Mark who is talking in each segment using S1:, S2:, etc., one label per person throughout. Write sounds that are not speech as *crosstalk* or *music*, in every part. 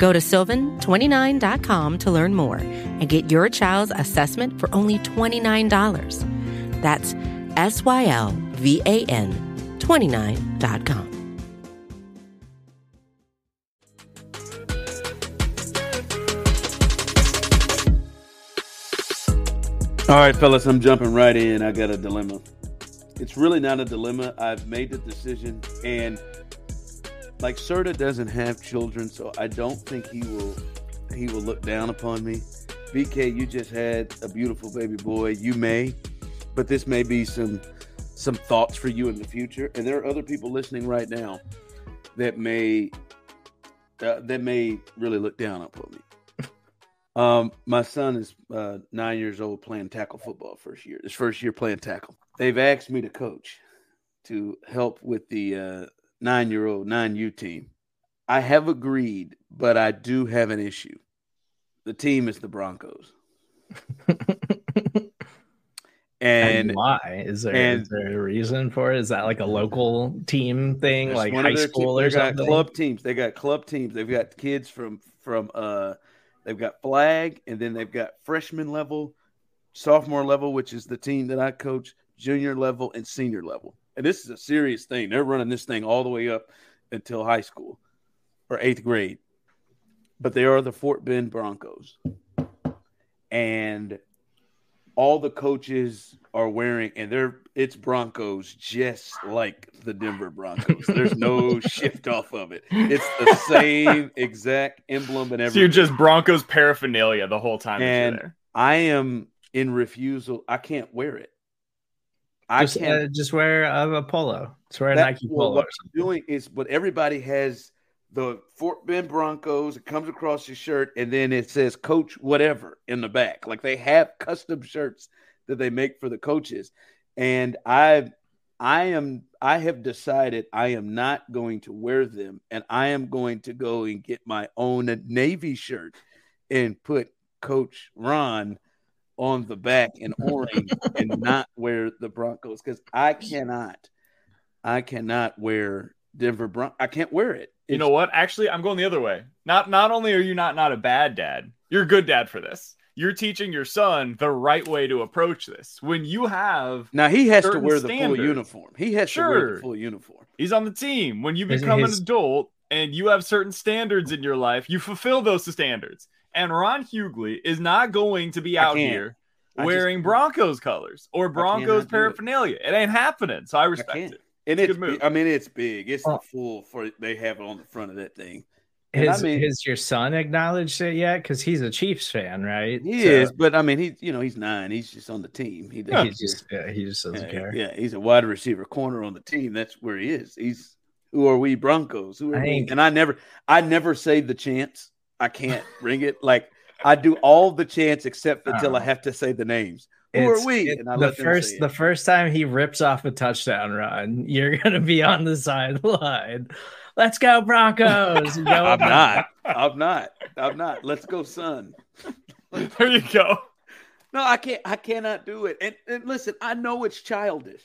S1: Go to sylvan29.com to learn more and get your child's assessment for only $29. That's S Y L V A N 29.com.
S2: All right, fellas, I'm jumping right in. I got a dilemma. It's really not a dilemma. I've made the decision, and like Serda doesn't have children, so I don't think he will he will look down upon me. BK, you just had a beautiful baby boy. You may, but this may be some some thoughts for you in the future. And there are other people listening right now that may uh, that may really look down upon me. *laughs* Um, my son is uh, nine years old playing tackle football first year. His first year playing tackle. They've asked me to coach to help with the uh, nine year old nine U team. I have agreed, but I do have an issue. The team is the Broncos. *laughs*
S3: and, and, why is there and, is there a reason for it? Is that like a local team thing, like high school
S2: te-
S3: or
S2: they
S3: something?
S2: Got club teams. They got club teams. They've got kids from from uh They've got flag, and then they've got freshman level, sophomore level, which is the team that I coach, junior level, and senior level. And this is a serious thing. They're running this thing all the way up until high school or eighth grade. But they are the Fort Bend Broncos. And all the coaches are wearing, and they're it's Broncos just like the Denver Broncos. There's no *laughs* shift off of it. It's the same exact emblem and everything.
S4: So you're just Broncos paraphernalia the whole time.
S2: And I am in refusal. I can't wear it.
S3: I just, can't uh, just wear a, a, polo. Just wear a Nike polo.
S2: What I'm doing is, but everybody has the Fort Bend Broncos. It comes across your shirt, and then it says "Coach whatever" in the back. Like they have custom shirts that they make for the coaches, and I, I am, I have decided I am not going to wear them, and I am going to go and get my own Navy shirt and put Coach Ron on the back in orange and not wear the Broncos because I cannot, I cannot wear Denver Bron. I can't wear it.
S4: You know what? Actually, I'm going the other way. Not not only are you not not a bad dad, you're a good dad for this. You're teaching your son the right way to approach this. When you have
S2: now, he has to wear the full uniform. He has sure. to wear the full uniform.
S4: He's on the team. When you become his... an adult and you have certain standards in your life, you fulfill those standards. And Ron Hughley is not going to be out here wearing just... Broncos colors or Broncos paraphernalia. It. it. ain't happening. So I respect I it.
S2: And it's, it's I mean, it's big. It's oh. the full for they have it on the front of that thing.
S3: Has,
S2: I mean,
S3: has your son acknowledged it yet? Because he's a Chiefs fan, right?
S2: He so, is, but I mean, he's you know he's nine. He's just on the team.
S3: He, he's just yeah, he just doesn't
S2: yeah,
S3: care.
S2: Yeah, he's a wide receiver corner on the team. That's where he is. He's who are we Broncos? Who are I we? And I never, I never say the chance. I can't ring it. Like I do all the chants except until I uh-huh. have to say the names. Who it's, are we?
S3: the first the first time he rips off a touchdown run, *laughs* you're gonna be on the sideline. Let's go Broncos. *laughs*
S2: I'm not. I'm not. I'm not. Let's go, son. *laughs*
S4: there you go.
S2: No, I can't. I cannot do it. And, and listen, I know it's childish,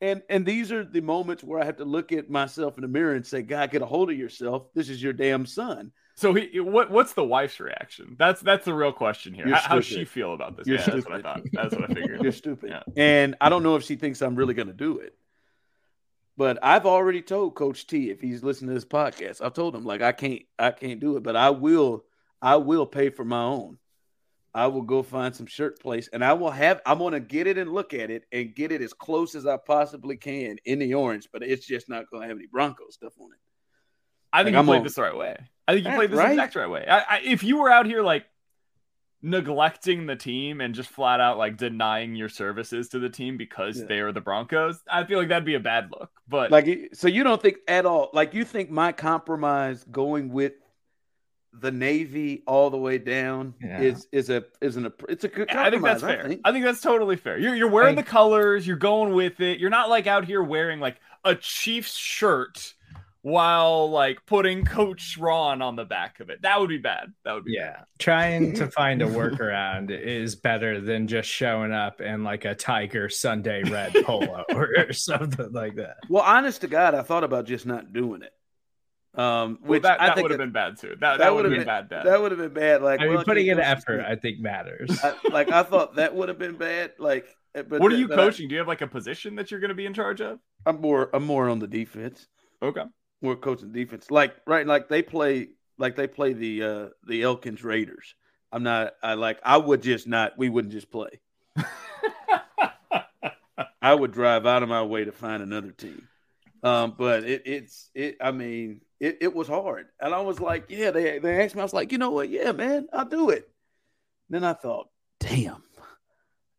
S2: and and these are the moments where I have to look at myself in the mirror and say, "God, get a hold of yourself. This is your damn son."
S4: So he, what, what's the wife's reaction? That's that's the real question here. How, how, does she feel about this? You're yeah, stupid. that's what I thought. That's what I figured. *laughs*
S2: You're stupid. Yeah. And I don't know if she thinks I'm really going to do it. But I've already told Coach T if he's listening to this podcast, I've told him like I can't I can't do it, but I will I will pay for my own. I will go find some shirt place and I will have I'm gonna get it and look at it and get it as close as I possibly can in the orange, but it's just not gonna have any Broncos stuff on it.
S4: I think like, you played this the right way. I think you played this right? exact right way. I, I, if you were out here like neglecting the team and just flat out like denying your services to the team because yeah. they are the Broncos, I feel like that'd be a bad look. But
S2: like, so you don't think at all, like, you think my compromise going with the Navy all the way down yeah. is is a is an it's a good
S4: I think that's fair. I think. I think. that's totally fair. You're you're wearing the colors, you're going with it. You're not like out here wearing like a Chiefs shirt while like putting Coach Ron on the back of it. That would be bad. That would be
S3: yeah.
S4: Bad.
S3: Trying to find a workaround is better than just showing up in like a Tiger Sunday red *laughs* polo or something like that.
S2: Well, honest to God, I thought about just not doing it. Um, which
S4: well, that,
S2: that
S4: would have been bad too. That, that, that would have been, been, bad. Dad.
S2: That would have been bad. Like,
S3: I mean, well, putting in effort, I think matters.
S2: I, like, I thought that would have been bad. Like,
S4: but what are you coaching? I, Do you have like a position that you're going to be in charge of?
S2: I'm more. I'm more on the defense.
S4: Okay
S2: more coaching defense. Like right, like they play like they play the uh the Elkins Raiders. I'm not I like I would just not we wouldn't just play. *laughs* I would drive out of my way to find another team. Um, but it, it's it I mean it, it was hard. And I was like, yeah, they they asked me, I was like, you know what, yeah, man, I'll do it. Then I thought, damn,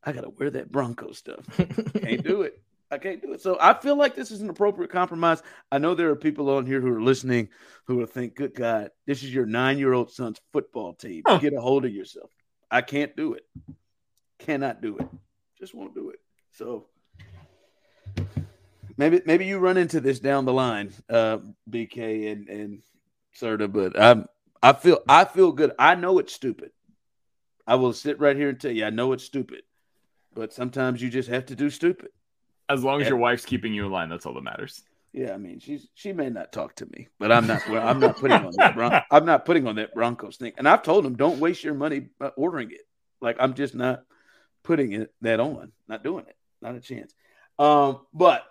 S2: I gotta wear that Bronco stuff. Can't do it. I can't do it. So I feel like this is an appropriate compromise. I know there are people on here who are listening who will think, good God, this is your nine year old son's football team. Huh. Get a hold of yourself. I can't do it. Cannot do it. Just won't do it. So maybe maybe you run into this down the line, uh, BK and and Serda, but I'm I feel I feel good. I know it's stupid. I will sit right here and tell you I know it's stupid. But sometimes you just have to do stupid.
S4: As long as your wife's keeping you in line, that's all that matters.
S2: Yeah, I mean, she's she may not talk to me, but I'm not. I'm not putting on that. Bron- *laughs* I'm not putting on that Broncos thing. And I've told them, don't waste your money ordering it. Like I'm just not putting it that on. Not doing it. Not a chance. Um, but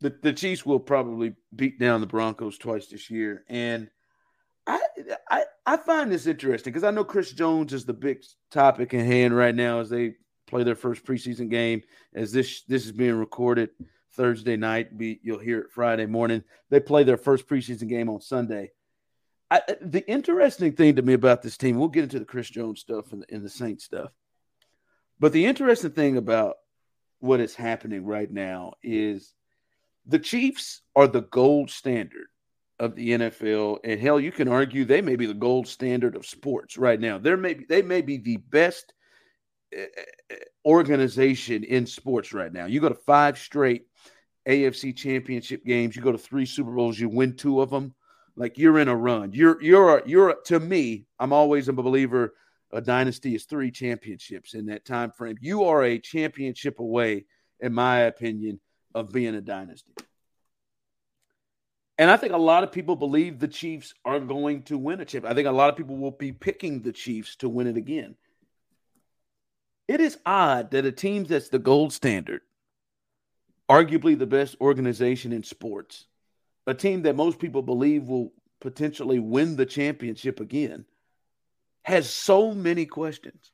S2: the the Chiefs will probably beat down the Broncos twice this year, and I I I find this interesting because I know Chris Jones is the big topic in hand right now as they play their first preseason game. As this this is being recorded Thursday night, be you'll hear it Friday morning. They play their first preseason game on Sunday. I, the interesting thing to me about this team, we'll get into the Chris Jones stuff and the, and the Saints stuff, but the interesting thing about what is happening right now is the Chiefs are the gold standard of the NFL, and hell, you can argue they may be the gold standard of sports right now. There may be, they may be the best Eh, eh, eh, organization in sports right now. You go to five straight AFC championship games, you go to three Super Bowls, you win two of them. Like you're in a run. You're you're you're to me, I'm always a believer a dynasty is three championships in that time frame. You are a championship away, in my opinion, of being a dynasty. And I think a lot of people believe the Chiefs are going to win a chip. I think a lot of people will be picking the Chiefs to win it again. It is odd that a team that's the gold standard, arguably the best organization in sports, a team that most people believe will potentially win the championship again, has so many questions.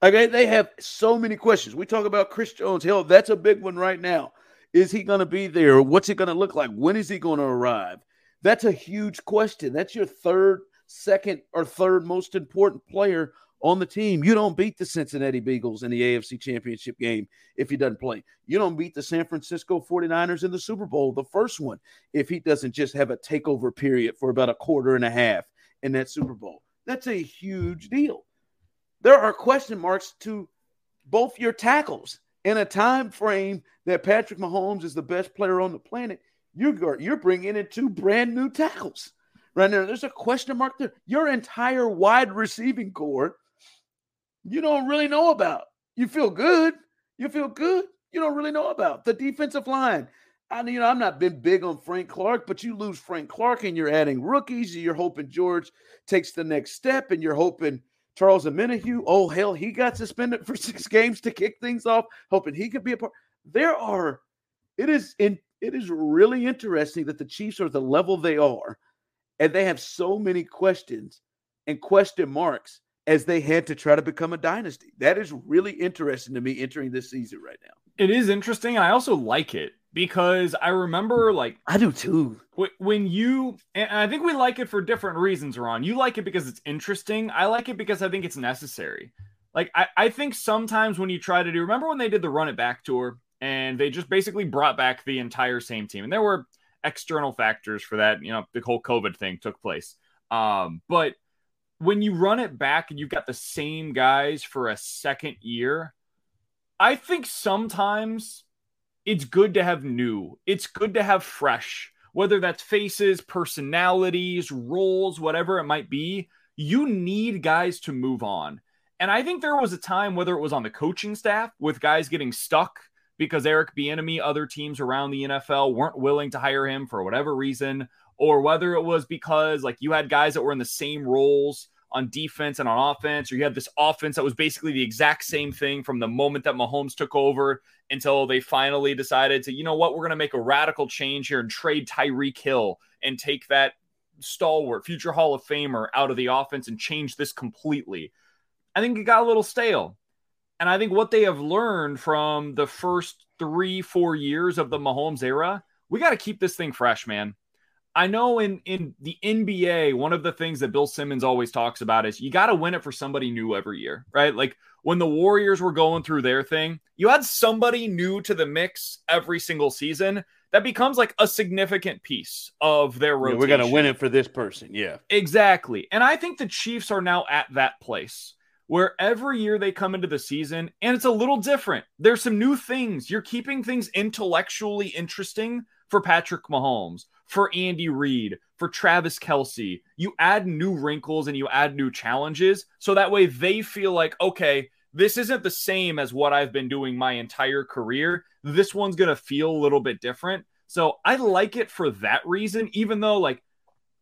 S2: Okay, they have so many questions. We talk about Chris Jones. Hell, that's a big one right now. Is he going to be there? What's it going to look like? When is he going to arrive? That's a huge question. That's your third, second, or third most important player on the team. You don't beat the Cincinnati Bengals in the AFC Championship game if he doesn't play. You don't beat the San Francisco 49ers in the Super Bowl, the first one, if he doesn't just have a takeover period for about a quarter and a half in that Super Bowl. That's a huge deal. There are question marks to both your tackles in a time frame that Patrick Mahomes is the best player on the planet. You're, you're bringing in two brand new tackles right now. There's a question mark there. Your entire wide receiving corps – you don't really know about. You feel good. You feel good. You don't really know about the defensive line. I you know I'm not been big on Frank Clark, but you lose Frank Clark and you're adding rookies. You're hoping George takes the next step, and you're hoping Charles Omenihu. Oh hell, he got suspended *laughs* for six games to kick things off. Hoping he could be a part. There are. It is in. It is really interesting that the Chiefs are the level they are, and they have so many questions and question marks as they had to try to become a dynasty. That is really interesting to me entering this season right now.
S4: It is interesting. I also like it because I remember like
S2: I do too.
S4: When you and I think we like it for different reasons, Ron. You like it because it's interesting. I like it because I think it's necessary. Like I, I think sometimes when you try to do remember when they did the run it back tour and they just basically brought back the entire same team. And there were external factors for that, you know, the whole COVID thing took place. Um, but when you run it back and you've got the same guys for a second year, I think sometimes it's good to have new. It's good to have fresh, whether that's faces, personalities, roles, whatever it might be. You need guys to move on. And I think there was a time, whether it was on the coaching staff with guys getting stuck because Eric Bieniemy, other teams around the NFL weren't willing to hire him for whatever reason, or whether it was because like you had guys that were in the same roles on defense and on offense, or you had this offense that was basically the exact same thing from the moment that Mahomes took over until they finally decided to, you know what, we're going to make a radical change here and trade Tyreek Hill and take that stalwart, future Hall of Famer out of the offense and change this completely. I think it got a little stale. And I think what they have learned from the first three, four years of the Mahomes era, we got to keep this thing fresh, man. I know in in the NBA, one of the things that Bill Simmons always talks about is you got to win it for somebody new every year, right? Like when the Warriors were going through their thing, you had somebody new to the mix every single season that becomes like a significant piece of their rotation.
S2: Yeah, we're going to win it for this person. Yeah.
S4: Exactly. And I think the Chiefs are now at that place where every year they come into the season and it's a little different. There's some new things. You're keeping things intellectually interesting for Patrick Mahomes for Andy Reid, for Travis Kelce. You add new wrinkles and you add new challenges. So that way they feel like, okay, this isn't the same as what I've been doing my entire career. This one's going to feel a little bit different. So I like it for that reason, even though, like,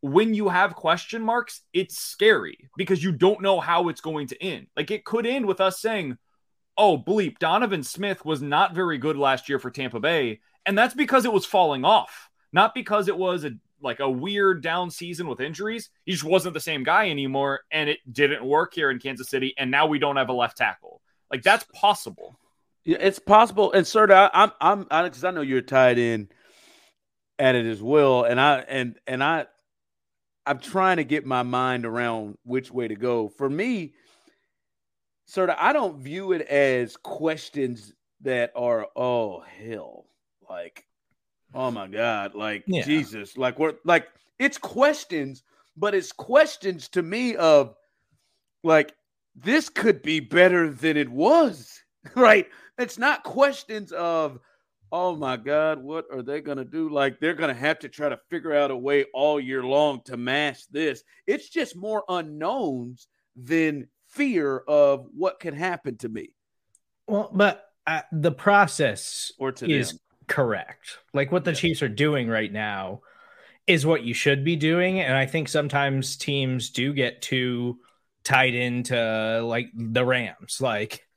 S4: when you have question marks, it's scary because you don't know how it's going to end. Like, it could end with us saying, oh, bleep, Donovan Smith was not very good last year for Tampa Bay. And that's because it was falling off not because it was a like a weird down season with injuries. He just wasn't the same guy anymore, and it didn't work here in Kansas City. And now we don't have a left tackle. Like that's possible.
S2: Yeah, it's possible. And sir, I'm I'm because I know you're tied in at it as well, and I and and I I'm trying to get my mind around which way to go. For me, sort of, I don't view it as questions that are oh hell, like Oh my God. Like yeah. Jesus. Like we're like it's questions, but it's questions to me of like this could be better than it was. *laughs* Right? It's not questions of oh my God, what are they gonna do? Like they're gonna have to try to figure out a way all year long to mask this. It's just more unknowns than fear of what can happen to me.
S3: Well, but uh, the process
S2: or to
S3: is
S2: them.
S3: Correct. Like what the Chiefs are doing right now is what you should be doing. And I think sometimes teams do get too tied into like the Rams, like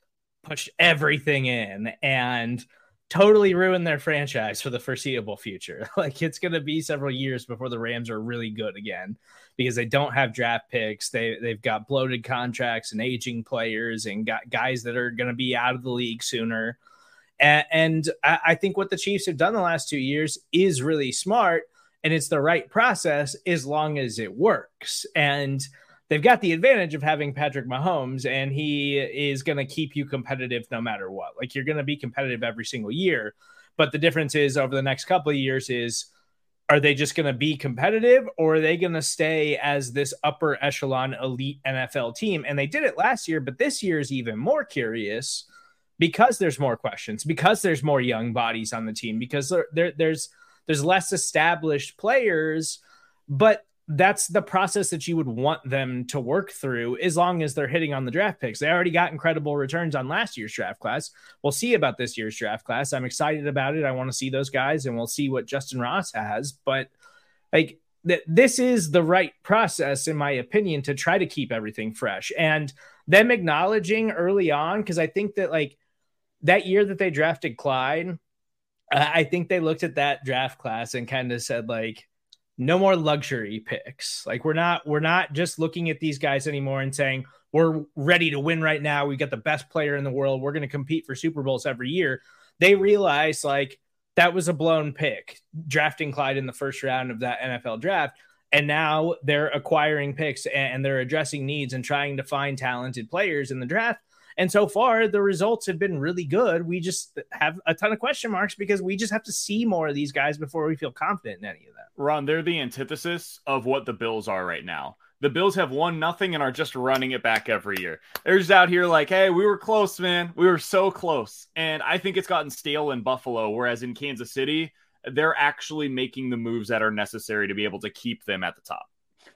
S3: push everything in and totally ruin their franchise for the foreseeable future. *laughs* Like it's going to be several years before the Rams are really good again because they don't have draft picks. They they've got bloated contracts and aging players and got guys that are going to be out of the league sooner. And, I think what the Chiefs have done the last two years is really smart and it's the right process as long as it works. And they've got the advantage of having Patrick Mahomes, and he is going to keep you competitive no matter what. Like you're going to be competitive every single year. But the difference is over the next couple of years is are they just going to be competitive or are they going to stay as this upper echelon elite NFL team? And they did it last year, but this year is even more curious because there's more questions, because there's more young bodies on the team, because there, there there's there's less established players, but that's the process that you would want them to work through as long as they're hitting on the draft picks. They already got incredible returns on last year's draft class. We'll see about this year's draft class. I'm excited about it. I want to see those guys and we'll see what Justin Ross has. But like that this is the right process, in my opinion, to try to keep everything fresh. And them acknowledging early on, because I think that like that year that they drafted Clyde, I think they looked at that draft class and kind of said like, no more luxury picks. Like we're not we're not just looking at these guys anymore and saying we're ready to win right now. We got the best player in the world. We're going to compete for Super Bowls every year. They realized like that was a blown pick, drafting Clyde in the first round of that NFL draft. And now they're acquiring picks and they're addressing needs and trying to find talented players in the draft and so far, the results have been really good. We just have a ton of question marks because we just have to see more of these guys before we feel confident in any of that.
S4: Ron, they're the antithesis of what the Bills are right now. The Bills have won nothing and are just running it back every year. They're just out here like, hey, we were close, man. We were so close. And I think it's gotten stale in Buffalo, whereas in Kansas City, they're actually making the moves that are necessary to be able to keep them at the top.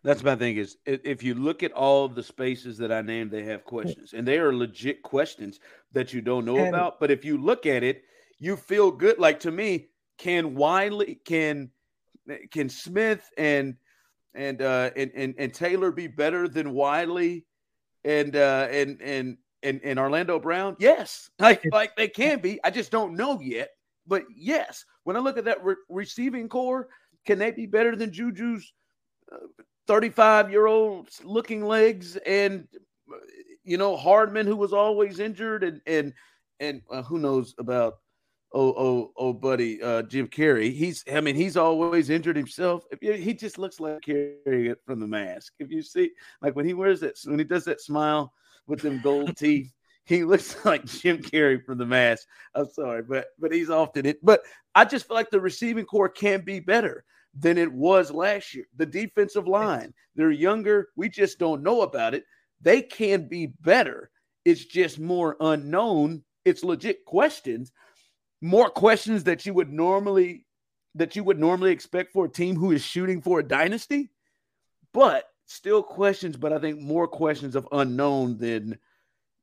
S2: That's my thing is if you look at all of the spaces that I named, they have questions, and they are legit questions that you don't know and, about. But if you look at it, you feel good. Like to me, can Wylie, can can Smith and and uh, and, and and Taylor be better than Wylie and uh, and and and and Orlando Brown? Yes, *laughs* like like they can be. I just don't know yet. But yes, when I look at that re- receiving corps, can they be better than Juju's thirty-five year old looking legs and you know Hardman who was always injured and and and uh, who knows about oh oh oh buddy uh, Jim Carrey. He's I mean he's always injured himself. You, he just looks like Carrey from the mask. If you see like when he wears that when he does that smile with them gold *laughs* teeth, he looks *laughs* like Jim Carrey from the mask. I'm sorry, but but he's often it. But I just feel like the receiving corps can be better than it was last year. The defensive line, they're younger. We just don't know about it. They can be better. It's just more unknown. It's legit questions more questions that you would normally that you would normally expect for a team who is shooting for a dynasty, but still questions. But I think more questions of unknown than,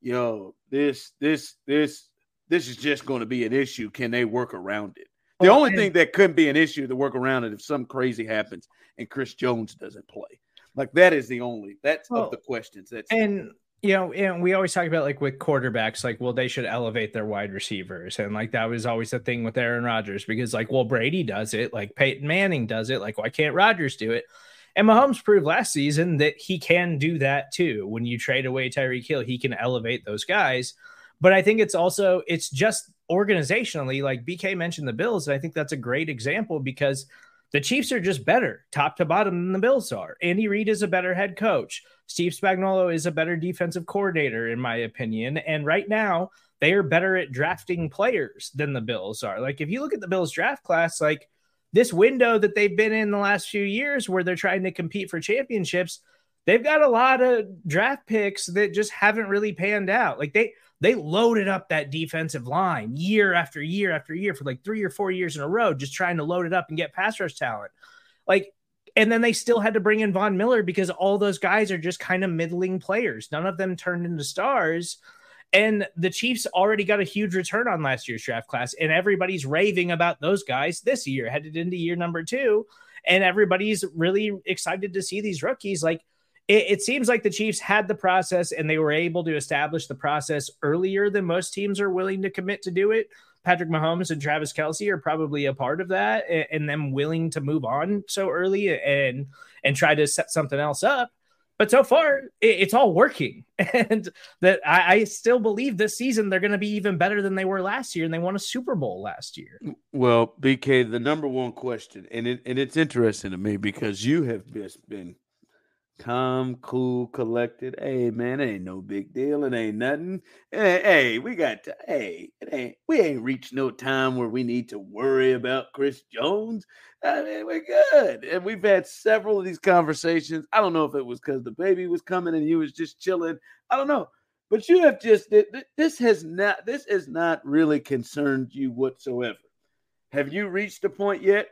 S2: yo, this this this this is just going to be an issue. Can they work around it? The oh, only and, thing that couldn't be an issue to work around it if something crazy happens and Chris Jones doesn't play. Like that is the only that's well, of the questions. That's
S3: and you know, and we always talk about like with quarterbacks, like, well, they should elevate their wide receivers. And like that was always the thing with Aaron Rodgers because, like, well, Brady does it, like Peyton Manning does it, like, why can't Rodgers do it? And Mahomes proved last season that he can do that too. When you trade away Tyreek Hill, he can elevate those guys. But I think it's also, it's just organizationally, like BK mentioned the Bills. And I think that's a great example because the Chiefs are just better, top to bottom, than the Bills are. Andy Reid is a better head coach. Steve Spagnuolo is a better defensive coordinator, in my opinion. And right now, they are better at drafting players than the Bills are. Like, if you look at the Bills draft class, like this window that they've been in the last few years where they're trying to compete for championships, they've got a lot of draft picks that just haven't really panned out. Like, they, they loaded up that defensive line year after year after year for like three or four years in a row, just trying to load it up and get pass rush talent. Like, and then they still had to bring in Von Miller because all those guys are just kind of middling players. None of them turned into stars. And the Chiefs already got a huge return on last year's draft class, and everybody's raving about those guys this year, headed into year number two. And everybody's really excited to see these rookies. Like, it, it, seems like the Chiefs had the process and they were able to establish the process earlier than most teams are willing to commit to do it. Patrick Mahomes and Travis Kelce are probably a part of that and, and them willing to move on so early and and try to set something else up. But so far, it, it's all working, *laughs* and that I, I still believe this season they're going to be even better than they were last year, and they won a Super Bowl last year.
S2: Well, BK, the number one question, and it, and it's interesting to me because you have just been calm, cool, collected. Hey, man, it ain't no big deal. It ain't nothing. Hey, hey, we got to, hey, it ain't, we ain't reached no time where we need to worry about Chris Jones. I mean, we're good. And we've had several of these conversations. I don't know if it was because the baby was coming and you was just chilling. I don't know. But you have just, this has not, this has not really concerned you whatsoever. Have you reached a point yet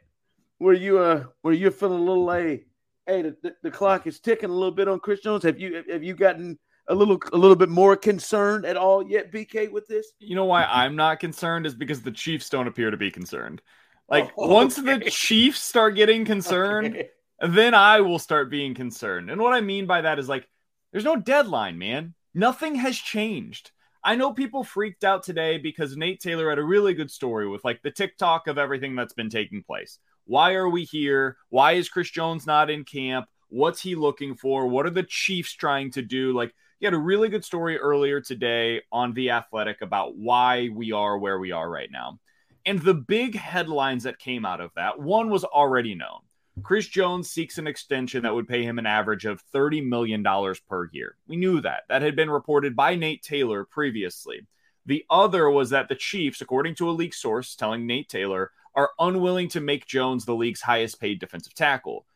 S2: where you, uh, where you're feeling a little like, hey, the, the, the, clock is ticking a little bit on Chris Jones. Have you have you gotten a little a little bit more concerned at all yet, BK, with this?
S4: You know why I'm not concerned is because the Chiefs don't appear to be concerned. Like oh, once the Chiefs start getting concerned, okay. then I will start being concerned. And what I mean by that is like there's no deadline, man. Nothing has changed. I know people freaked out today because Nate Taylor had a really good story with like the TikTok of everything that's been taking place. Why are we here? Why is Chris Jones not in camp? What's he looking for? What are the Chiefs trying to do? Like, he had a really good story earlier today on The Athletic about why we are where we are right now. And the big headlines that came out of that one was already known. Chris Jones seeks an extension that would pay him an average of $30 million per year. We knew that. That had been reported by Nate Taylor previously. The other was that the Chiefs, according to a leak source telling Nate Taylor, are unwilling to make Jones the league's highest paid defensive tackle.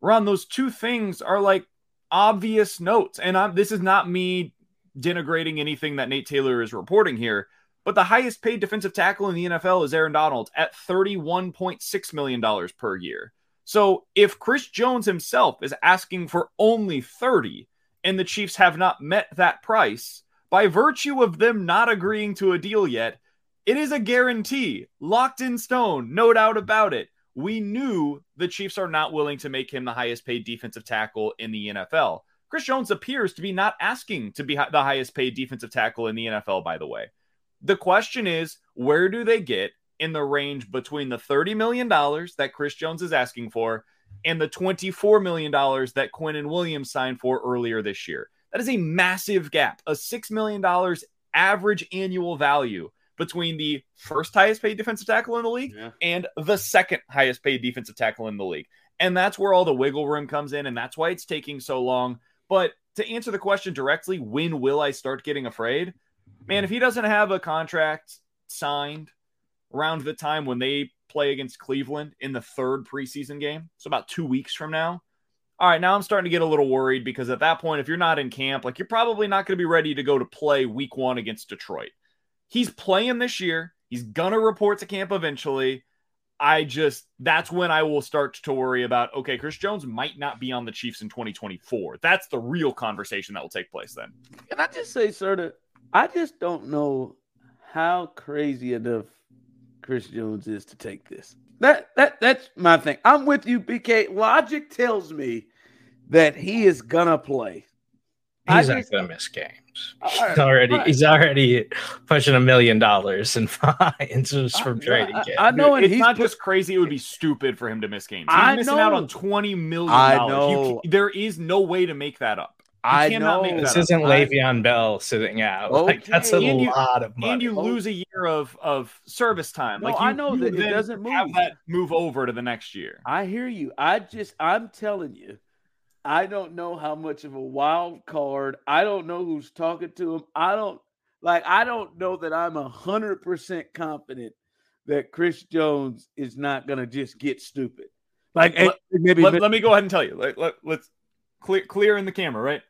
S4: Ron, those two things are like obvious notes. And I'm, this is not me denigrating anything that Nate Taylor is reporting here, but the highest paid defensive tackle in the NFL is Aaron Donald at $31.6 million per year. So if Chris Jones himself is asking for only 30 and the Chiefs have not met that price, by virtue of them not agreeing to a deal yet, it is a guarantee, locked in stone, no doubt about it. We knew the Chiefs are not willing to make him the highest paid defensive tackle in the NFL. Chris Jones appears to be not asking to be the highest paid defensive tackle in the NFL, by the way. The question is, where do they get in the range between the $30 million that Chris Jones is asking for and the $24 million that Quinnen Williams signed for earlier this year? That is a massive gap, a $6 million average annual value between the first highest paid defensive tackle in the league yeah. and the second highest paid defensive tackle in the league. And that's where all the wiggle room comes in. And that's why it's taking so long. But to answer the question directly, when will I start getting afraid? Man, if he doesn't have a contract signed around the time when they play against Cleveland in the third preseason game, so about two weeks from now, all right, now I'm starting to get a little worried because at that point, if you're not in camp, like you're probably not going to be ready to go to play week one against Detroit. He's playing this year. He's to report to camp eventually. I just that's when I will start to worry about okay, Chris Jones might not be on the Chiefs in 2024. That's the real conversation that will take place then.
S2: Can I just say, sir, I just don't know how crazy enough Chris Jones is to take this. That that that's my thing. I'm with you, BK. Logic tells me that he is gonna play.
S3: He's not gonna miss games. Uh, he's already right. he's already pushing a million dollars in *laughs* fines just from trading.
S4: I, I, know, and it's not put, just crazy. It would be stupid for him to miss games. He's I missing know. out on twenty million dollars. There is no way to make that up. You
S3: I know this isn't up. Le'Veon Bell sitting out. Okay. Like that's a and lot
S4: you,
S3: of money.
S4: And you lose a year of of service time.
S2: No,
S4: like you,
S2: I know that it doesn't move. Have
S4: that move over to the next year.
S2: I hear you. I just I'm telling you I don't know how much of a wild card. I don't know who's talking to him. I don't like I don't know that I'm a hundred percent confident that Chris Jones is not gonna just get stupid. Like
S4: let, maybe let, let, me go ahead and tell you. Let, let, let's clear clear in the camera, right?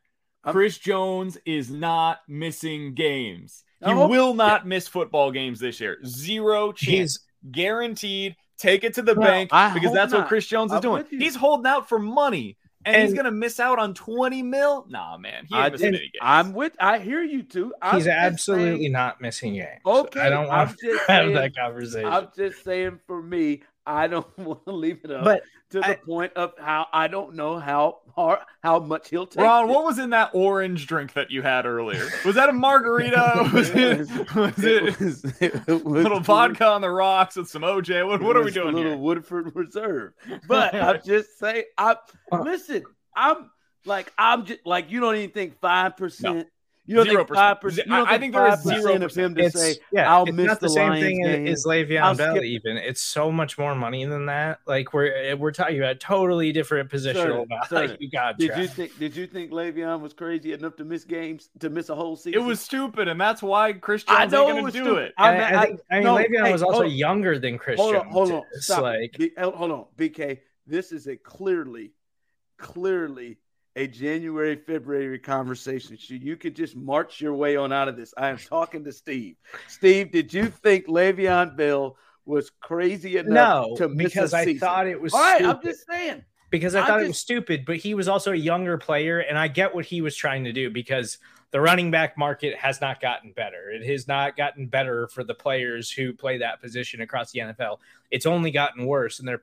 S4: Chris Jones is not missing games. He oh, will not yeah. miss football games this year. Zero chance. He's, Guaranteed. Take it to the well, bank because that's not. what Chris Jones is I'm doing. He's holding out for money and, and, he's gonna miss out on 20 mil. Nah, man, he ain't missing any games.
S2: I'm with. I hear you too.
S3: I'm he's absolutely saying, not missing games. Okay, I don't want to *laughs* have saying, that conversation.
S2: I'm just saying, for me, I don't *laughs* want to leave it up. But to the I, point of how I don't know how hard, how much he'll take.
S4: Ron, what was in that orange drink that you had earlier? Was that a *laughs* margarita? *laughs* was it, was it, was, it was, little vodka on the rocks with some OJ? What, what are we doing?
S2: A little
S4: here?
S2: Woodford Reserve. But I'm just saying, I uh, listen. I'm like I'm just like you don't even think five percent. You don't zero think five percent. I think there is zero percent of him to it's, say, yeah, "I'll miss not the, the same Lions thing game.
S3: as Le'Veon Bell." Skip. Even it's so much more money than that. Like we're eh, we're talking about totally different positional value. You got.
S2: Did you think? Did you think Le'Veon was crazy enough to miss games to miss a whole season?
S4: It was stupid, and that's why Christian Jones I know ain't going to do stupid. it.
S3: I, I, I, think, I mean, no, Le'Veon hey, was also younger than Christian.
S2: hold
S3: On,
S2: hold on, stop. Like, hold on, BK. This is a clearly, clearly a January, February conversation. So you could just march your way on out of this. I am talking to Steve. Steve, did you think Le'Veon Bell was crazy enough no, to miss
S3: because
S2: I
S3: season? thought it was
S2: All right, stupid. I'm just saying.
S3: Because I thought just, it was stupid, but he was also a younger player, and I get what he was trying to do because the running back market has not gotten better. It has not gotten better for the players who play that position across the NFL. It's only gotten worse, and their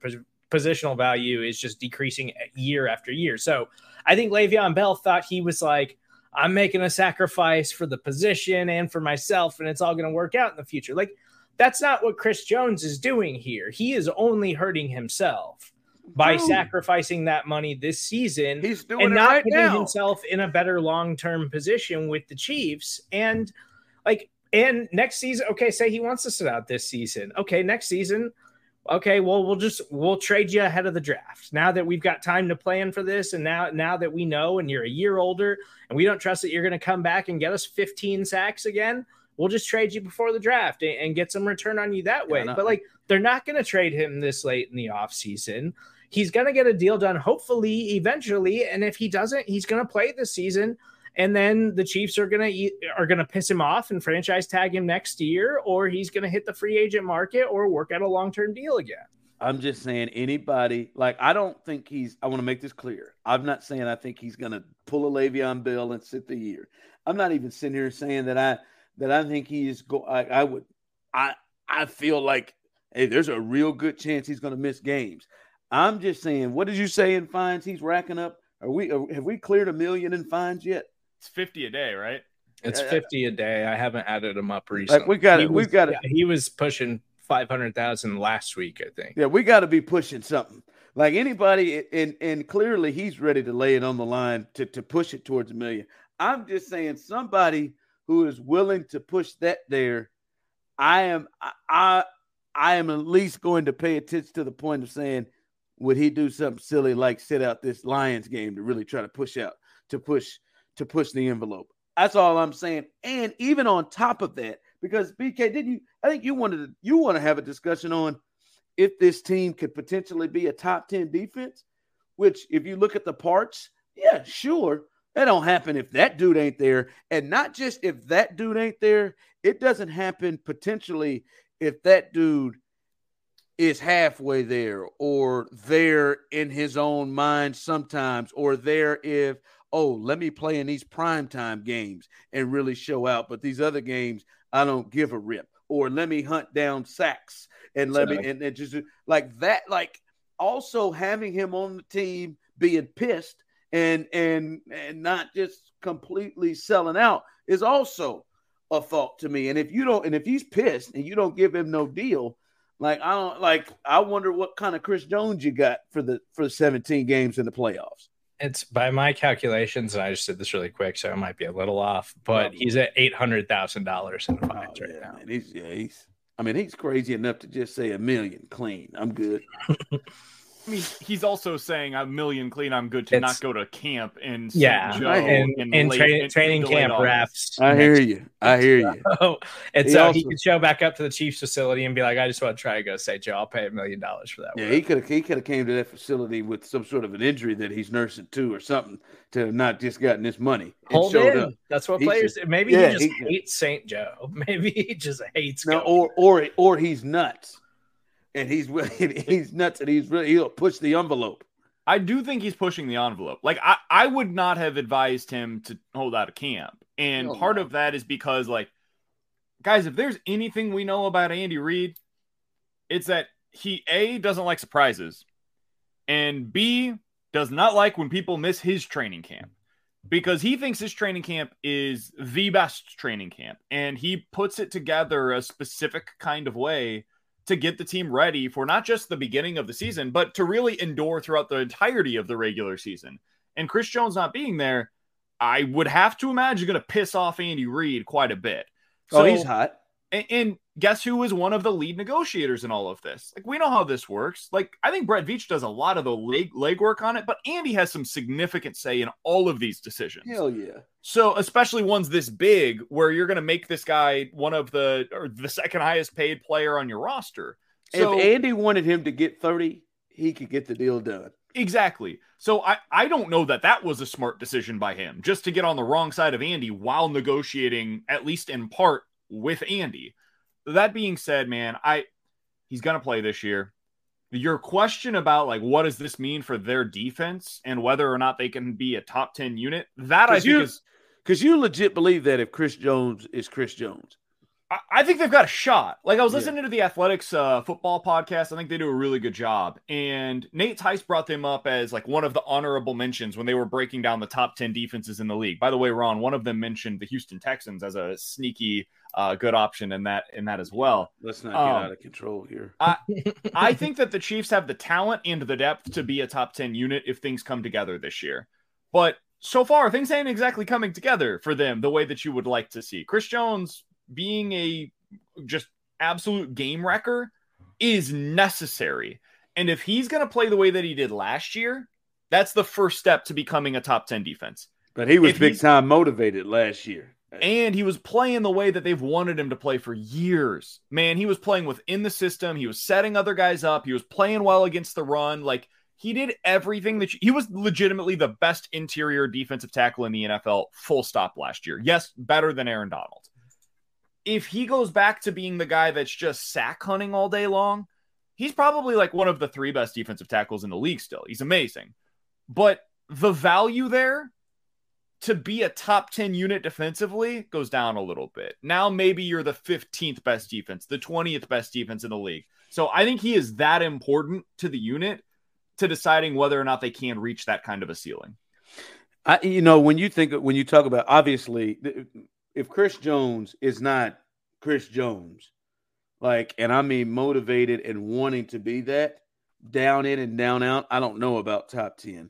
S3: positional value is just decreasing year after year. So I think Le'Veon Bell thought he was like, I'm making a sacrifice for the position and for myself, and it's all going to work out in the future. Like, that's not what Chris Jones is doing here. He is only hurting himself by Dude. sacrificing that money this season
S2: He's doing
S3: and not
S2: right
S3: putting
S2: now.
S3: himself in a better long-term position with the Chiefs. And like, and next season, okay, say he wants to sit out this season. Okay, next season, okay, well, we'll just we'll trade you ahead of the draft. Now that we've got time to plan for this, and now now that we know, and you're a year older, and we don't trust that you're going to come back and get us 15 sacks again, we'll just trade you before the draft and, and get some return on you that way. Yeah, but like, they're not going to trade him this late in the offseason. he's going to get a deal done, hopefully, eventually. And if he doesn't, he's going to play this season. And then the Chiefs are gonna are gonna piss him off and franchise tag him next year, or he's gonna hit the free agent market or work out a long term deal again.
S2: I'm just saying anybody like I don't think he's I want to make this clear. I'm not saying I think he's gonna pull a Le'Veon Bell and sit the year. I'm not even sitting here saying that I that I think he is go I, I would I I feel like hey, there's a real good chance he's gonna miss games. I'm just saying, what did you say in fines he's racking up? Are we are, have we cleared a million in fines yet?
S4: It's 50 a day, right?
S3: It's 50 a day. I haven't added them up recently.
S2: Like we got it. We've got it.
S3: Yeah, he was pushing five hundred thousand last week, I think.
S2: Yeah, we got to be pushing something. Like anybody, and and clearly he's ready to lay it on the line to to push it towards a million. I'm just saying somebody who is willing to push that there. I am I I am at least going to pay attention to the point of saying, would he do something silly like sit out this Lions game to really try to push out to push to push the envelope? That's all I'm saying. And even on top of that, because BK, didn't you? I think you wanted to you want to have a discussion on if this team could potentially be a top 10 defense, which if you look at the parts, yeah, sure. That don't happen if that dude ain't there. And not just if that dude ain't there, it doesn't happen potentially if that dude is halfway there or there in his own mind sometimes, or there if, oh, let me play in these primetime games and really show out. But these other games, I don't give a rip. Or let me hunt down sacks and let me and, and just like that, like also having him on the team being pissed and and and not just completely selling out is also a fault to me. And if you don't, and if he's pissed and you don't give him no deal, like I don't like, I wonder what kind of Chris Jones you got for the for the 17 games in the playoffs.
S3: It's by my calculations, and I just did this really quick, so it might be a little off. But oh. he's at eight hundred thousand dollars in the fines oh, right yeah, now.
S2: Man, he's, yeah, he's. I mean, he's crazy enough to just say a million clean. I'm good. *laughs*
S4: I mean, he's also saying a million clean. I'm good to it's, not go to camp in
S3: yeah, and, and, and tra- training camp wraps.
S2: I hear you. I hear you.
S3: So, *laughs* and he so also, he could show back up to the Chiefs facility and be like, "I just want to try to go say, Joe, I'll pay a million dollars for that."
S2: Yeah, he could have. He could have came to that facility with some sort of an injury that he's nursing too, or something, to not just gotten this money.
S3: Hold in. Up. That's what he players. Should, maybe yeah, he just he, hates Saint Joe. *laughs* Maybe he just hates.
S2: No, or or or he's nuts and he's *laughs* he's nuts and he's really he'll push the envelope.
S4: I do think he's pushing the envelope. Like I, I would not have advised him to hold out a camp. And oh, part of that is because like guys, if there's anything we know about Andy Reid, it's that he A doesn't like surprises and B does not like when people miss his training camp because he thinks his training camp is the best training camp and he puts it together a specific kind of way to get the team ready for not just the beginning of the mm-hmm. season, but to really endure throughout the entirety of the regular season. And Chris Jones not being there, I would have to imagine going to piss off Andy Reid quite a bit.
S2: So, oh, he's hot.
S4: And, and, guess who is one of the lead negotiators in all of this? Like we know how this works. Like I think Brett Veach does a lot of the leg legwork on it, but Andy has some significant say in all of these decisions.
S2: Hell yeah.
S4: So especially ones this big, where you're going to make this guy one of the or the second highest paid player on your roster.
S2: So, if Andy wanted him to get thirty, he could get the deal done.
S4: Exactly. So I, I don't know that that was a smart decision by him just to get on the wrong side of Andy while negotiating, at least in part, with Andy. That being said, man, I he's gonna play this year. Your question about like what does this mean for their defense and whether or not they can be a top 10 unit, that I think
S2: you,
S4: is
S2: because you legit believe that if Chris Jones is Chris Jones.
S4: I think they've got a shot. Like I was listening yeah. to the Athletic's uh, football podcast. I think they do a really good job. And Nate Tice brought them up as like one of the honorable mentions when they were breaking down the top 10 defenses in the league. By the way, Ron, one of them mentioned the Houston Texans as a sneaky uh, good option in that in that as well.
S2: Let's not get um, out of control here.
S4: I, *laughs* I think that the Chiefs have the talent and the depth to be a top 10 unit if things come together this year. But so far, things ain't exactly coming together for them the way that you would like to see. Chris Jones being a just absolute game wrecker is necessary. And if he's going to play the way that he did last year, that's the first step to becoming a top 10 defense.
S2: But he was if big time motivated last year.
S4: And he was playing the way that they've wanted him to play for years. Man, he was playing within the system. He was setting other guys up. He was playing well against the run. Like He did everything that you, he was legitimately the best interior defensive tackle in the NFL, full stop last year. Yes, better than Aaron Donald. If he goes back to being the guy that's just sack hunting all day long, he's probably like one of the three best defensive tackles in the league still. He's amazing. But the value there to be a top 10 unit defensively goes down a little bit. Now maybe you're the 15th best defense, the 20th best defense in the league. So I think he is that important to the unit to deciding whether or not they can reach that kind of a ceiling.
S2: I, you know, when you think when you talk about obviously, if Chris Jones is not Chris Jones, like, and I mean motivated and wanting to be that down in and down out, I don't know about top
S5: 10.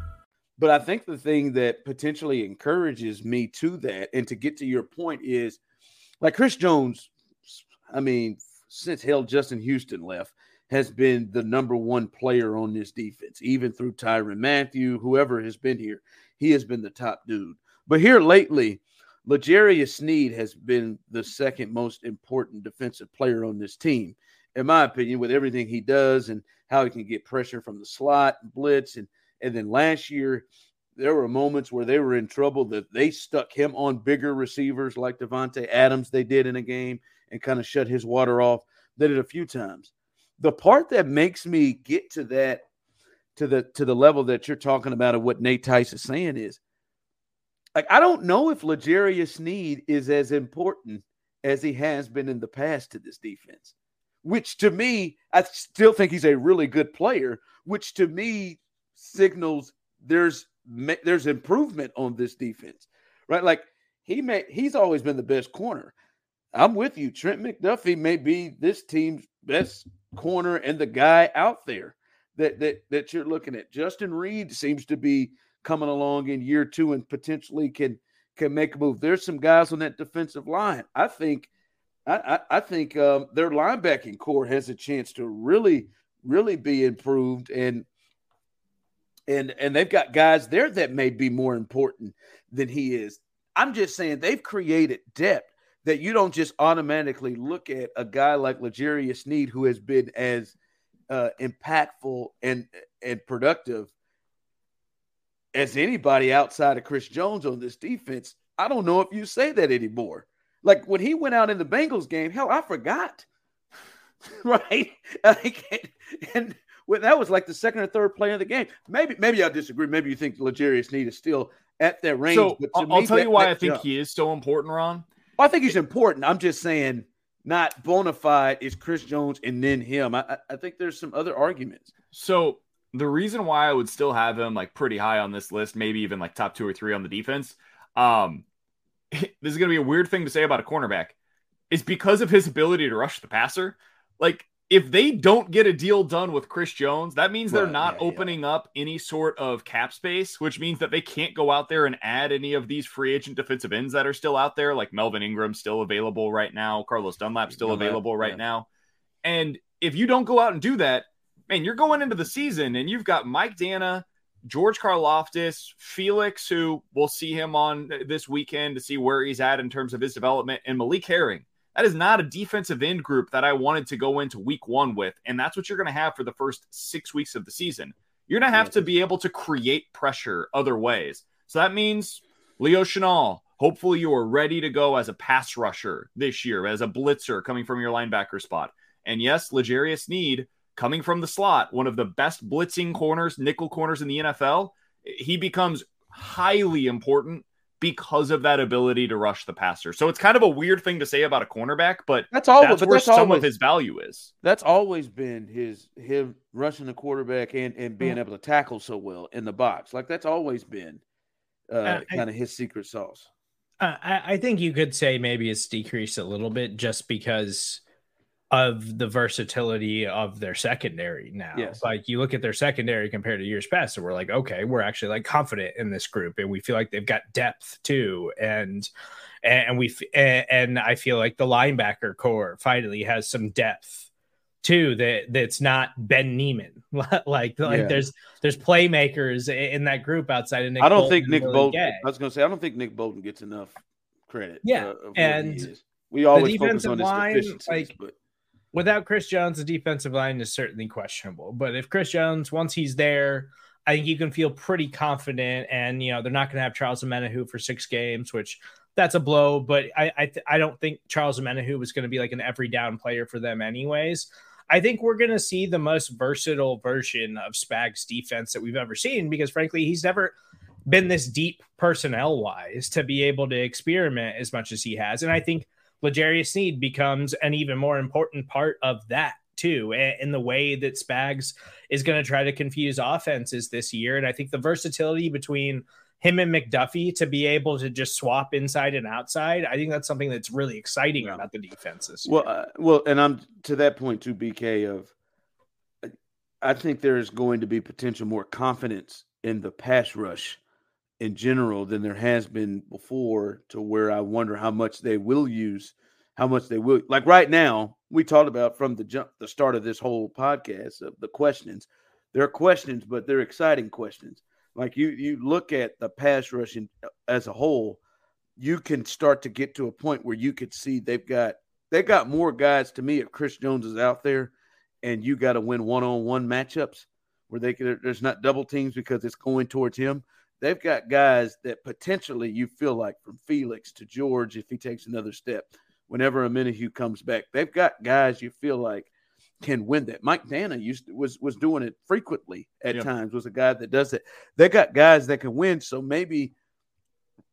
S2: But I think the thing that potentially encourages me to that and to get to your point is like Chris Jones, I mean, since hell Justin Houston left, has been the number one player on this defense, even through Tyrann Mathieu, whoever has been here. He has been the top dude. But here lately, L'Jarius Sneed has been the second most important defensive player on this team, in my opinion, with everything he does and how he can get pressure from the slot and blitz and – and then last year, there were moments where they were in trouble that they stuck him on bigger receivers like Davante Adams, they did in a game and kind of shut his water off. They did a few times. The part that makes me get to that to the to the level that you're talking about of what Nate Tice is saying is like I don't know if L'Jarius Sneed is as important as he has been in the past to this defense. Which to me, I still think he's a really good player, which to me signals there's there's improvement on this defense, right? Like he may he's always been the best corner. I'm with you. Trent McDuffie may be this team's best corner and the guy out there that that that you're looking at. Justin Reid seems to be coming along in year two and potentially can can make a move. There's some guys on that defensive line. I think I, I, I think um, their linebacking corps has a chance to really really be improved and and and they've got guys there that may be more important than he is. I'm just saying they've created depth that you don't just automatically look at a guy like L'Jarius Sneed who has been as uh, impactful and and productive as anybody outside of Chris Jones on this defense. I don't know if you say that anymore. Like when he went out in the Bengals game, hell, I forgot. *laughs* right? *laughs* Like, and well, that was like the second or third play of the game. Maybe maybe I disagree. Maybe you think L'Jarius Sneed is still at that range.
S4: So I'll, me, tell that, you why I think he is so important, Ron.
S2: Well, I think he's important. I'm just saying, not bona fide is Chris Jones and then him. I, I think there's some other arguments.
S4: So the reason why I would still have him like pretty high on this list, maybe even like top two or three on the defense. Um, *laughs* this is going to be a weird thing to say about a cornerback, is because of his ability to rush the passer. Like if they don't get a deal done with Chris Jones, that means they're not yeah, opening yeah. up any sort of cap space, which means that they can't go out there and add any of these free agent defensive ends that are still out there, like Melvin Ingram still available right now, Carlos Dunlap still Dunlap, available right yeah. now. And if you don't go out and do that, man, you're going into the season and you've got Mike Danna, George Karlaftis, Felix, who we'll see him on this weekend to see where he's at in terms of his development, and Malik Herring that is not a defensive end group that I wanted to go into week one with. And that's what you're going to have for the first six weeks of the season. You're going to have to be able to create pressure other ways. So that means Leo Chenal, hopefully you are ready to go as a pass rusher this year, as a blitzer coming from your linebacker spot. And yes, L'Jarius Sneed coming from the slot, one of the best blitzing corners, nickel corners in the NFL. He becomes highly important because of that ability to rush the passer. So it's kind of a weird thing to say about a cornerback, but that's all. That's but where that's some always, of his value is.
S2: That's always been his him rushing the quarterback and and being mm-hmm. able to tackle so well in the box. Like that's always been uh, uh kind of his secret sauce.
S3: Uh, I, I think you could say maybe it's decreased a little bit just because of the versatility of their secondary now. Yes. Like you look at their secondary compared to years past, and we're like, okay, we're actually like confident in this group, and we feel like they've got depth too, and and we and I feel like the linebacker corps finally has some depth too that that's not Ben Niemann. *laughs* like like yeah. there's there's playmakers in that group outside of Nick.
S2: I don't
S3: Bolton
S2: think Nick Bolton. I was going to say I don't think Nick Bolton gets enough credit.
S3: Yeah, uh, and
S2: we always focus on his line, like. But
S3: without Chris Jones, the defensive line is certainly questionable. But if Chris Jones, once he's there, I think you can feel pretty confident. And you know they're not going to have Charles Omenihu for six games, which that's a blow. But I I, th- I don't think Charles Omenihu was going to be like an every down player for them, anyways. I think we're going to see the most versatile version of Spags defense that we've ever seen because, frankly, he's never been this deep personnel wise to be able to experiment as much as he has. And I think L'Jarius Sneed becomes an even more important part of that too, in the way that Spags is going to try to confuse offenses this year. And I think the versatility between him and McDuffie to be able to just swap inside and outside, I think that's something that's really exciting yeah. about the defenses.
S2: Well, uh, well, and I'm to that point too, BK. Of I think there is going to be potential more confidence in the pass rush in general than there has been before to where I wonder how much they will use, how much they will like right now, we talked about from the jump the start of this whole podcast of the questions. There are questions, but they're exciting questions. Like you you look at the pass rush in, uh, as a whole, you can start to get to a point where you could see they've got they've got more guys to me if Chris Jones is out there and you got to win one-on-one matchups where they can, there's not double teams because it's going towards him they've got guys that potentially you feel like from Felix to George, if he takes another step, whenever Omenihu comes back, they've got guys you feel like can win that. Mike Danna used to, was was doing it frequently at yeah. times. Was a guy that does it. They got guys that can win. So maybe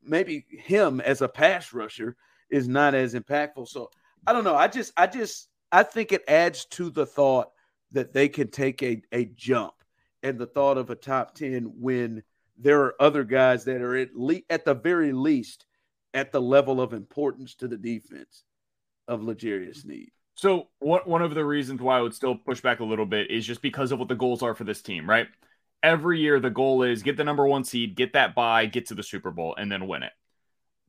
S2: maybe him as a pass rusher is not as impactful. So I don't know. I just I just I think it adds to the thought that they can take a a jump and the thought of a top 10 when there are other guys that are at le- at the very least at the level of importance to the defense of L'Jarius Sneed.
S4: So what one of the reasons why I would still push back a little bit is just because of what the goals are for this team, right? Every year the goal is get the number one seed, get that bye, get to the Super Bowl, and then win it.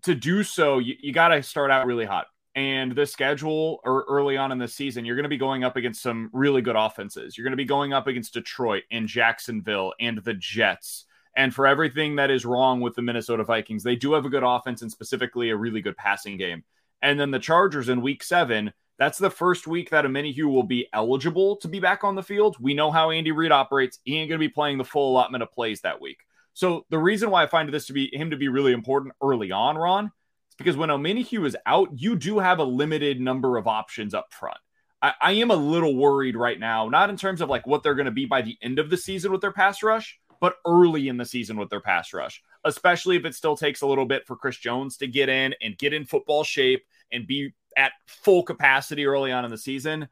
S4: To do so, you, you got to start out really hot. And the schedule or early on in the season, you're going to be going up against some really good offenses. You're going to be going up against Detroit and Jacksonville and the Jets and for everything that is wrong with the Minnesota Vikings, they do have a good offense and specifically a really good passing game. And then the Chargers in week seven, that's the first week that Omenihu will be eligible to be back on the field. We know how Andy Reid operates. He ain't going to be playing the full allotment of plays that week. So the reason why I find this to be him to be really important early on, Ron, is because when Omenihu is out, you do have a limited number of options up front. I, I am a little worried right now, not in terms of like what they're going to be by the end of the season with their pass rush, but early in the season with their pass rush, especially if it still takes a little bit for Chris Jones to get in and get in football shape and be at full capacity early on in the season.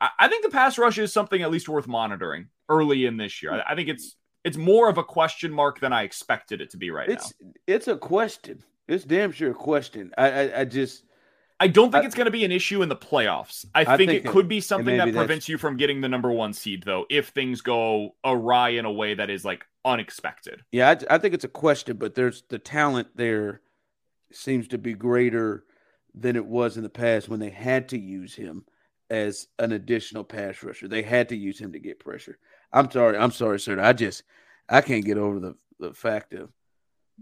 S4: I, think the pass rush is something at least worth monitoring early in this year. I, think it's it's more of a question mark than I expected it to be right
S2: it's,
S4: now.
S2: It's a question. It's damn sure a question. I, I, I just
S4: I don't think I, it's going to be an issue in the playoffs. I, I think, think, it could be something that prevents you from getting the number one seed, though, if things go awry in a way that is like unexpected.
S2: Yeah, I, I think it's a question, but there's the talent there seems to be greater than it was in the past when they had to use him as an additional pass rusher. They had to use him to get pressure. I'm sorry, I'm sorry, sir. I just I can't get over the the fact of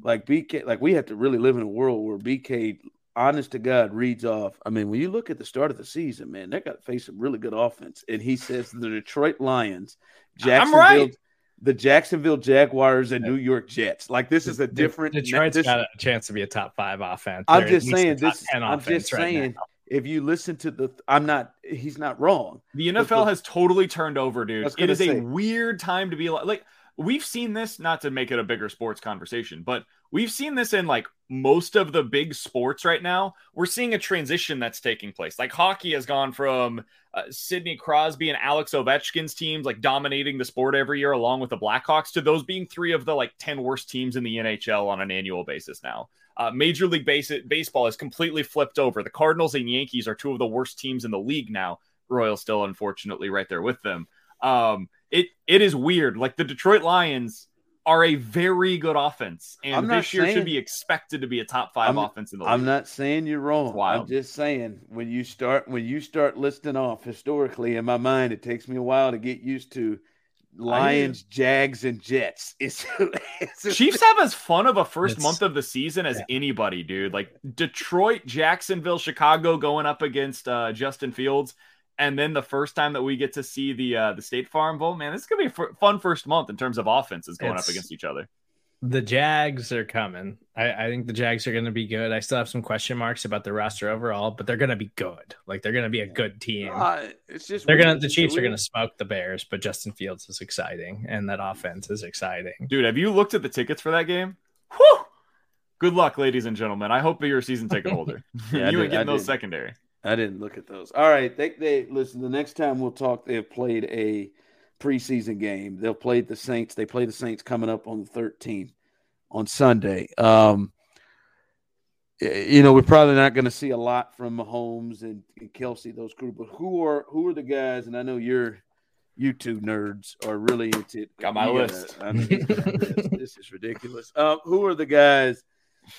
S2: like BK. Like we have to really live in a world where BK honest to God, reads off. I mean, when you look at the start of the season, man, they got to face some really good offense. And he says the Detroit Lions, Jacksonville, right. the Jacksonville Jaguars, and New York Jets. Like this is a different.
S3: Detroit's
S2: this,
S3: got a chance to be a top five offense.
S2: I'm just saying this. I'm just saying. if you listen to the, I'm not. He's not wrong.
S4: The NFL the, has totally turned over, dude. It is say, a weird time to be like. like we've seen this not to make it a bigger sports conversation, but we've seen this in like most of the big sports right now. We're seeing a transition that's taking place. Like hockey has gone from uh, Sidney Crosby and Alex Ovechkin's teams like dominating the sport every year, along with the Blackhawks, to those being three of the like 10 worst teams in the NHL on an annual basis now. Uh, Major League Base- Baseball has completely flipped over. The Cardinals and Yankees are two of the worst teams in the league now Royals still unfortunately right there with them. Um, it it is weird. Like the Detroit Lions are a very good offense, and this year saying, should be expected to be a top 5
S2: I'm,
S4: offense in the league.
S2: I'm not saying you're wrong. I'm just saying when you start when you start listing off historically in my mind, it takes me a while to get used to Lions, Jags, and Jets. *laughs* It's,
S4: it's Chiefs have as fun of a first month of the season as yeah. anybody, dude. Like Detroit, Jacksonville, Chicago going up against uh, Justin Fields, and then the first time that we get to see the uh, the State Farm Bowl, man, this is gonna be a f- fun first month in terms of offenses going it's, up against each other
S3: the Jags are coming. I, I think the Jags are going to be good. I still have some question marks about the roster overall, but they're going to be good. Like they're going to be a good team. Uh,
S2: it's just
S3: they're going to the Chiefs are going to smoke the Bears, but Justin Fields is exciting, and that offense is exciting.
S4: Dude, have you looked at the tickets for that game? Whew! Good luck, ladies and gentlemen. I hope you're a season ticket *laughs* holder. yeah, you ain't getting those secondary.
S2: I didn't look at those. All right, they they listen. The next time we'll talk, they have played a preseason game. They'll play the Saints. They play the Saints coming up on the 13th on Sunday. Um, you know, we're probably not going to see a lot from Mahomes and, and Kelce, those group. But who are who are the guys? And I know you're you two nerds are really into.
S4: Got my list.
S2: I mean, this, this, is ridiculous. *laughs* Uh, who are the guys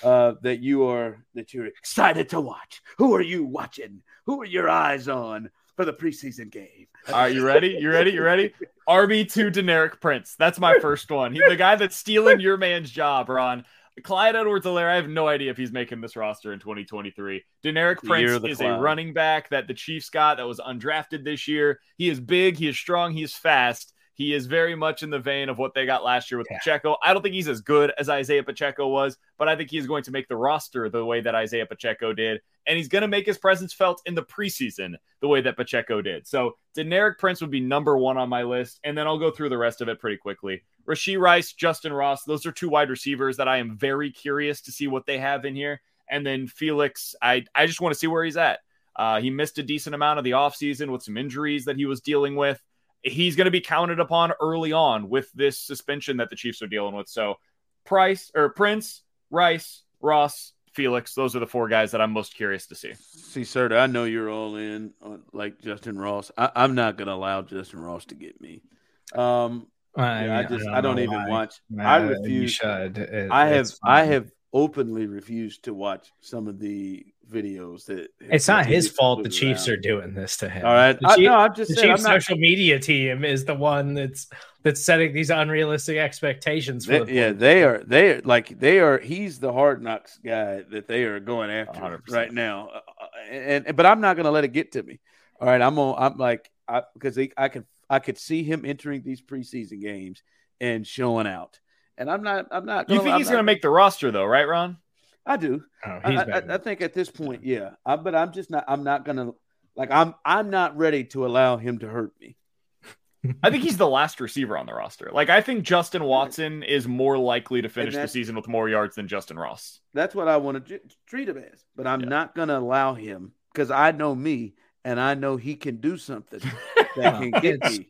S2: uh, that you are that you're excited to watch? Who are you watching? Who are your eyes on? for the preseason game.
S4: All right, you ready? You ready? You ready? RB2 Deneric Prince. That's my first one. He's the guy that's stealing your man's job, Ron. Clyde Edwards-Helaire, I have no idea if he's making this roster in 2023. Deneric Prince is a running back that the Chiefs got that was undrafted this year. He is big, he is strong, he is fast. He is very much in the vein of what they got last year with yeah. Pacheco. I don't think he's as good as Isaiah Pacheco was, but I think he's going to make the roster the way that Isaiah Pacheco did. And he's going to make his presence felt in the preseason the way that Pacheco did. So Deneric Prince would be number one on my list. And then I'll go through the rest of it pretty quickly. Rashee Rice, Justin Ross, those are two wide receivers that I am very curious to see what they have in here. And then Felix, I, I just want to see where he's at. Uh, he missed a decent amount of the offseason with some injuries that he was dealing with he's going to be counted upon early on with this suspension that the Chiefs are dealing with. So, Price or Prince, Rice, Ross, Felix, those are the four guys that I'm most curious to see.
S2: See, sir, I know you're all in on like Justin Ross. I, am not going to allow Justin Ross to get me. Um, I, yeah, I just I don't, I don't even why. watch. I refuse. should. It, I have I have openly refused to watch some of the videos that
S3: it's not his fault the Chiefs around. are doing this to him.
S2: All right,
S3: the, Chief,
S2: I, no, I'm just
S3: the
S2: saying,
S3: Chiefs not, social media team is the one that's that's setting these unrealistic expectations.
S2: They, the yeah, they are. They are like they are. He's the hard knocks guy that they are going after 100%. right now. Uh, uh, and, and but I'm not going to let it get to me. All right, I'm on. I'm like I because I can I could see him entering these preseason games and showing out. And I'm not. I'm not.
S4: You think
S2: I'm
S4: he's going to make the roster though, right, Ron?
S2: I do. Oh, I, I, I, think at this point, yeah. I, but I'm just not. I'm not gonna like. I'm. I'm not ready to allow him to hurt me.
S4: I think he's the last receiver on the roster. Like I think Justin Watson is more likely to finish the season with more yards than Justin Ross.
S2: That's what I want to treat him as. But I'm yeah. not going to allow him because I know me and I know he can do something *laughs* that can get me.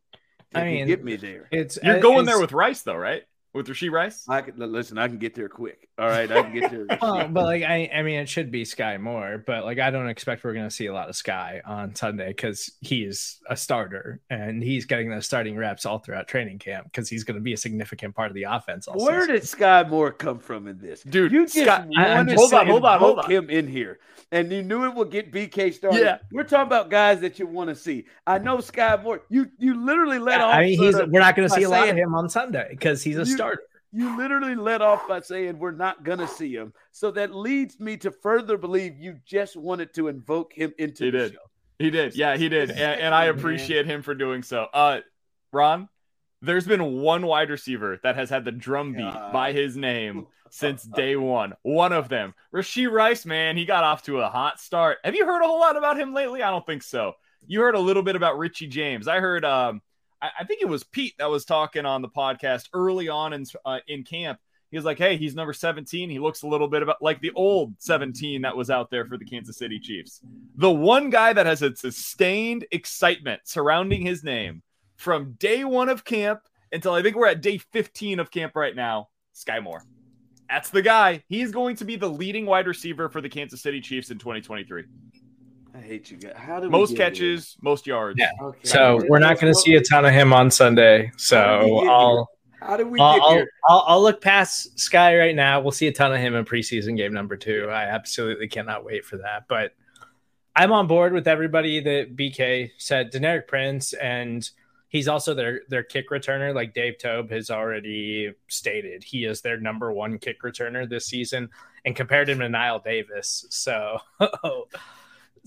S2: I mean, get me there.
S3: It's
S4: you're going it's, there with Rice though, right? With Rashee Rice?
S2: I can listen. I can get there quick. All right, I can get there. *laughs*
S3: well, but like I, I mean, it should be Sky Moore, but like I don't expect we're going to see a lot of Sky on Sunday because he's a starter and he's getting those starting reps all throughout training camp because he's going to be a significant part of the offense.
S2: Where did Sky Moore come from in this,
S4: dude?
S2: You just
S4: Scott,
S2: wanted hold on, hold on, hold on. him in here, and you knew it would get BK started. Yeah, we're talking about guys that you want to see. I know Sky Moore. You you literally let yeah, off.
S3: I mean, he's we're not going to see a lot of him on Sunday because he's a you, starter
S2: you literally let off by saying we're not going to see him. So that leads me to further believe you just wanted to invoke him into
S4: he
S2: the
S4: did.
S2: show.
S4: He did. Yeah, he did. And, and I appreciate him for doing so. Uh, Ron, there's been one wide receiver that has had the drum beat God. by his name since *laughs* day one. One of them, Rashee Rice, man, he got off to a hot start. Have you heard a whole lot about him lately? I don't think so. You heard a little bit about Richie James. I heard um, I, think it was Pete that was talking on the podcast early on in uh, in camp. He was like, "Hey, he's number 17. He looks a little bit about like the old 17 that was out there for the Kansas City Chiefs." The one guy that has a sustained excitement surrounding his name from day one of camp until I think we're at day 15 of camp right now. Sky Moore. That's the guy. He's going to be the leading wide receiver for the Kansas City Chiefs in 2023.
S2: I hate you guys. How do
S4: most catches, here? most yards?
S3: Yeah. Okay. So we're not going to see a ton of him on Sunday. So I'll.
S2: How did we
S3: I'll,
S2: get here?
S3: I'll, I'll, I'll, look past Sky right now. We'll see a ton of him in preseason game number two. I absolutely cannot wait for that. But I'm on board with everybody that BK said. Deneric Prince, and he's also their their kick returner. Like Dave Toub has already stated, he is their number one kick returner this season, and compared him to Knile Davis. So *laughs* oh,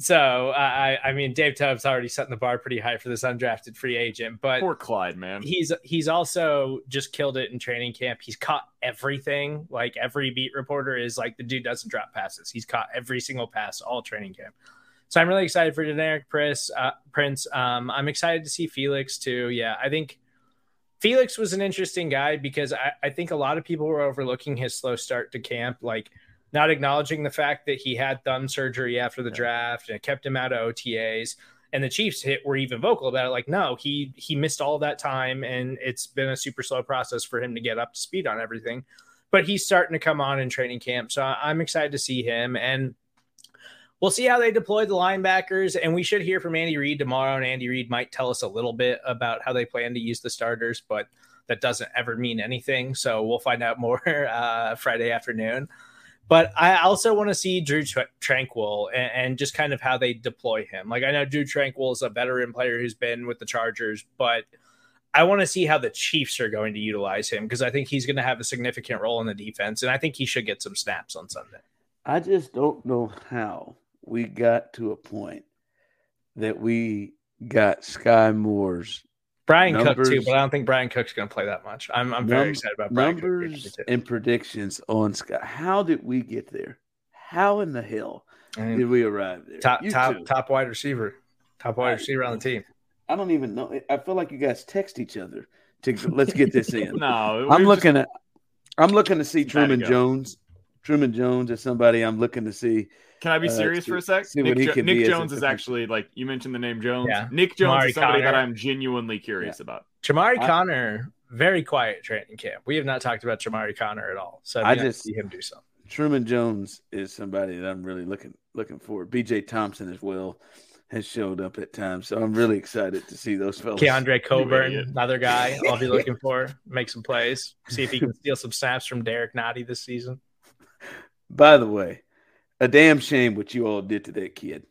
S3: So I, I mean, Dave Toub's already setting the bar pretty high for this undrafted free agent, but
S4: poor Clyde, man.
S3: He's he's also just killed it in training camp. He's caught everything. Like every beat reporter is like the dude doesn't drop passes. He's caught every single pass all training camp. So I'm really excited for Deneric Prince. Uh, Prince. Um, I'm excited to see Felix too. Yeah, I think Felix was an interesting guy because I, I think a lot of people were overlooking his slow start to camp. Like not acknowledging the fact that he had thumb surgery after the draft and it kept him out of OTAs. And the Chiefs hit were even vocal about it, like, no, he he missed all that time, and it's been a super slow process for him to get up to speed on everything. But he's starting to come on in training camp, so I'm excited to see him. And we'll see how they deploy the linebackers. And we should hear from Andy Reid tomorrow, and Andy Reid might tell us a little bit about how they plan to use the starters, but that doesn't ever mean anything. So we'll find out *laughs* more uh, Friday afternoon. But I also want to see Drue Tranquill and, and, just kind of how they deploy him. Like I know Drue Tranquill is a veteran player who's been with the Chargers, but I want to see how the Chiefs are going to utilize him because I think he's going to have a significant role in the defense, and I think he should get some snaps on Sunday.
S2: I just don't know how we got to a point that we got Sky Moore's
S3: Bryan numbers, Cook too, but I don't think Bryan Cook's going to play that much. I'm, I'm very excited about Bryan
S2: numbers and predictions on Scott. How did we get there? How in the hell did we arrive there?
S3: Top you top top wide receiver, top wide receiver on the team.
S2: I don't even know. I feel like you guys text each other to let's get this *laughs* in.
S4: no,
S2: I'm looking just, at. I'm looking to see Truman Jones. Truman Jones is somebody I'm looking to see
S4: can I be uh, serious uh, for a sec? Nick, jo- Nick Jones is actually like you mentioned the name Jones. Yeah. Nick Jones Chamarri is somebody Conner. that I'm genuinely curious yeah. about.
S3: Chamarri I, Conner, very quiet training camp. We have not talked about Chamarri Conner at all. So I just see him do something.
S2: Truman Jones is somebody that I'm really looking looking for. BJ Thompson as well has showed up at times. So I'm really excited to see those fellas.
S3: Keandre Coburn, another guy I'll be *laughs* looking for. Make some plays. See if he can steal some snaps from Derrick Nnadi this season.
S2: By the way, a damn shame what you all did to that kid.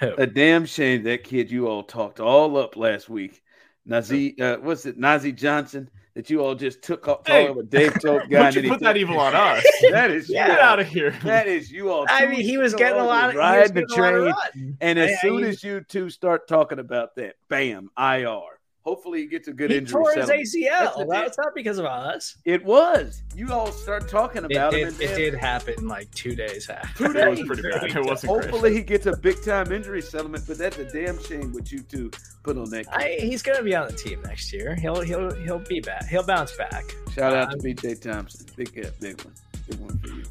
S2: Who? A damn shame that kid you all talked all up last week. Nazeeh, uh, what's it, Nazeeh Johnson? That you all just took off hey, a Dave *laughs* Toub guy.
S4: you put that evil *laughs* on us.
S2: that is
S4: yeah. get out of here.
S2: That is you all.
S3: I mean, he was getting a lot of ride the train,
S2: and as soon as you two start talking about that, bam, IR. Hopefully, he gets a good he injury.
S3: Tore his ACL. That's, That's not because of us.
S2: It was. You all start talking about
S3: it. Did, it, did happen like two days after.
S2: Two days. *laughs*
S4: It was pretty bad. It wasn't
S2: Hopefully, great. he gets a big time injury settlement. But that's a damn shame what you two put on that.
S3: I, he's going to be on the team next year. He'll he'll he'll be back. He'll bounce back.
S2: Shout out um, to BJ Thompson. Big big one. Big one for you.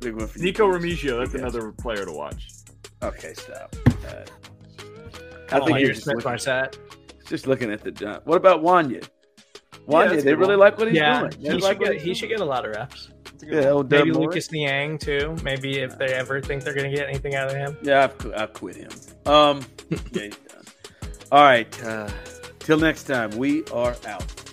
S4: Big one for Nikko you. Remigio. That's another player to watch.
S2: Okay, stop. Uh,
S3: I think you're Smith Marsette.
S2: Just looking at the jump. What about Wanya? Wanya, yeah, they really one. like what he's
S3: yeah,
S2: doing.
S3: He, should get, he should get a lot of reps.
S2: Yeah,
S3: maybe Lucas Niang too. Maybe if they ever think they're going to get anything out of him.
S2: Yeah, I've, I've quit him. Um, *laughs* yeah, All right. Uh, till next time, we are out.